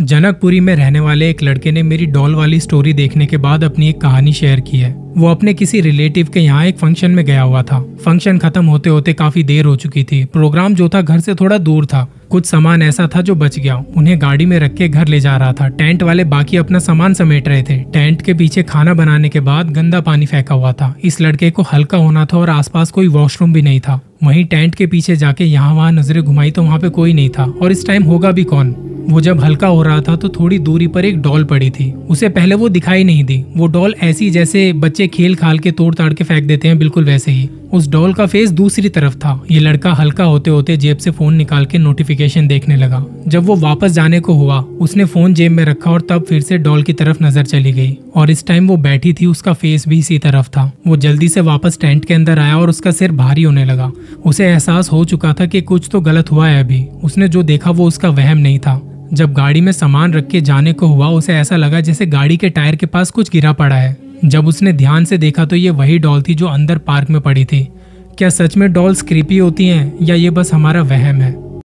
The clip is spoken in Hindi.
जनकपुरी में रहने वाले एक लड़के ने मेरी डॉल वाली स्टोरी देखने के बाद अपनी एक कहानी शेयर की है। वो अपने किसी रिलेटिव के यहाँ एक फ़ंक्शन में गया हुआ था। फ़ंक्शन खत्म होते होते काफ़ी देर हो चुकी थी। प्रोग्राम जो था घर से थोड़ा दूर था। कुछ सामान ऐसा था जो बच गया। उन्हें गाड़ी में रख के घर ले जा रहा था। टेंट वाले बाकी अपना सामान समेट रहे थे। टेंट के पीछे खाना बनाने के बाद गंदा पानी फेंका हुआ था। इस लड़के को हल्का होना था और आसपास कोई वॉशरूम भी नहीं था। वहीं टेंट के पीछे जाके यहाँ वहाँ नज़रें घुमाई तो वहाँ पे कोई नहीं था। और इस टाइम होगा भी कौन? वो जब हल्का हो रहा था तो थोड़ी दूरी पर एक डॉल पड़ी थी। उसे पहले वो दिखाई नहीं दी। वो डॉल ऐसी जैसे बच्चे खेल खाल के तोड़ ताड़ के फेंक देते हैं, बिल्कुल वैसे ही। उस डॉल का फेस दूसरी तरफ़ था। ये लड़का हल्का होते होते जेब से फ़ोन निकाल के नोटिफिकेशन देखने लगा। जब वो वापस जाने को हुआ, उसने फ़ोन जेब में रखा और तब फिर से डॉल की तरफ़ नज़र चली गई। और इस टाइम वो बैठी थी, उसका फेस भी इसी तरफ़ था। वो जल्दी से वापस टेंट के अंदर आया और उसका सिर भारी होने लगा। उसे एहसास हो चुका था कि कुछ तो गलत हुआ है अभी। उसने जो देखा वो उसका वहम नहीं था। जब गाड़ी में सामान रख के जाने को हुआ, उसे ऐसा लगा जैसे गाड़ी के टायर के पास कुछ गिरा पड़ा है। जब उसने ध्यान से देखा तो ये वही डॉल थी जो अंदर पार्क में पड़ी थी। क्या सच में डॉल्स क्रीपी होती हैं, या ये बस हमारा वहम है?